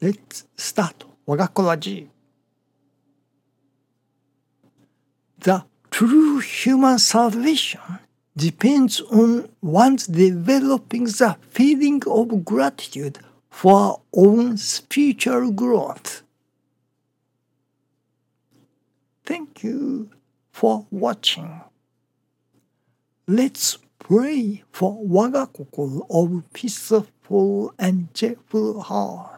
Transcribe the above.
Let's start 我が子ラジ The true human salvation depends on one's developing the feeling of gratitude for own spiritual growth. Thank you for watching. Let's pray for 我が心 of peaceful and cheerful heart.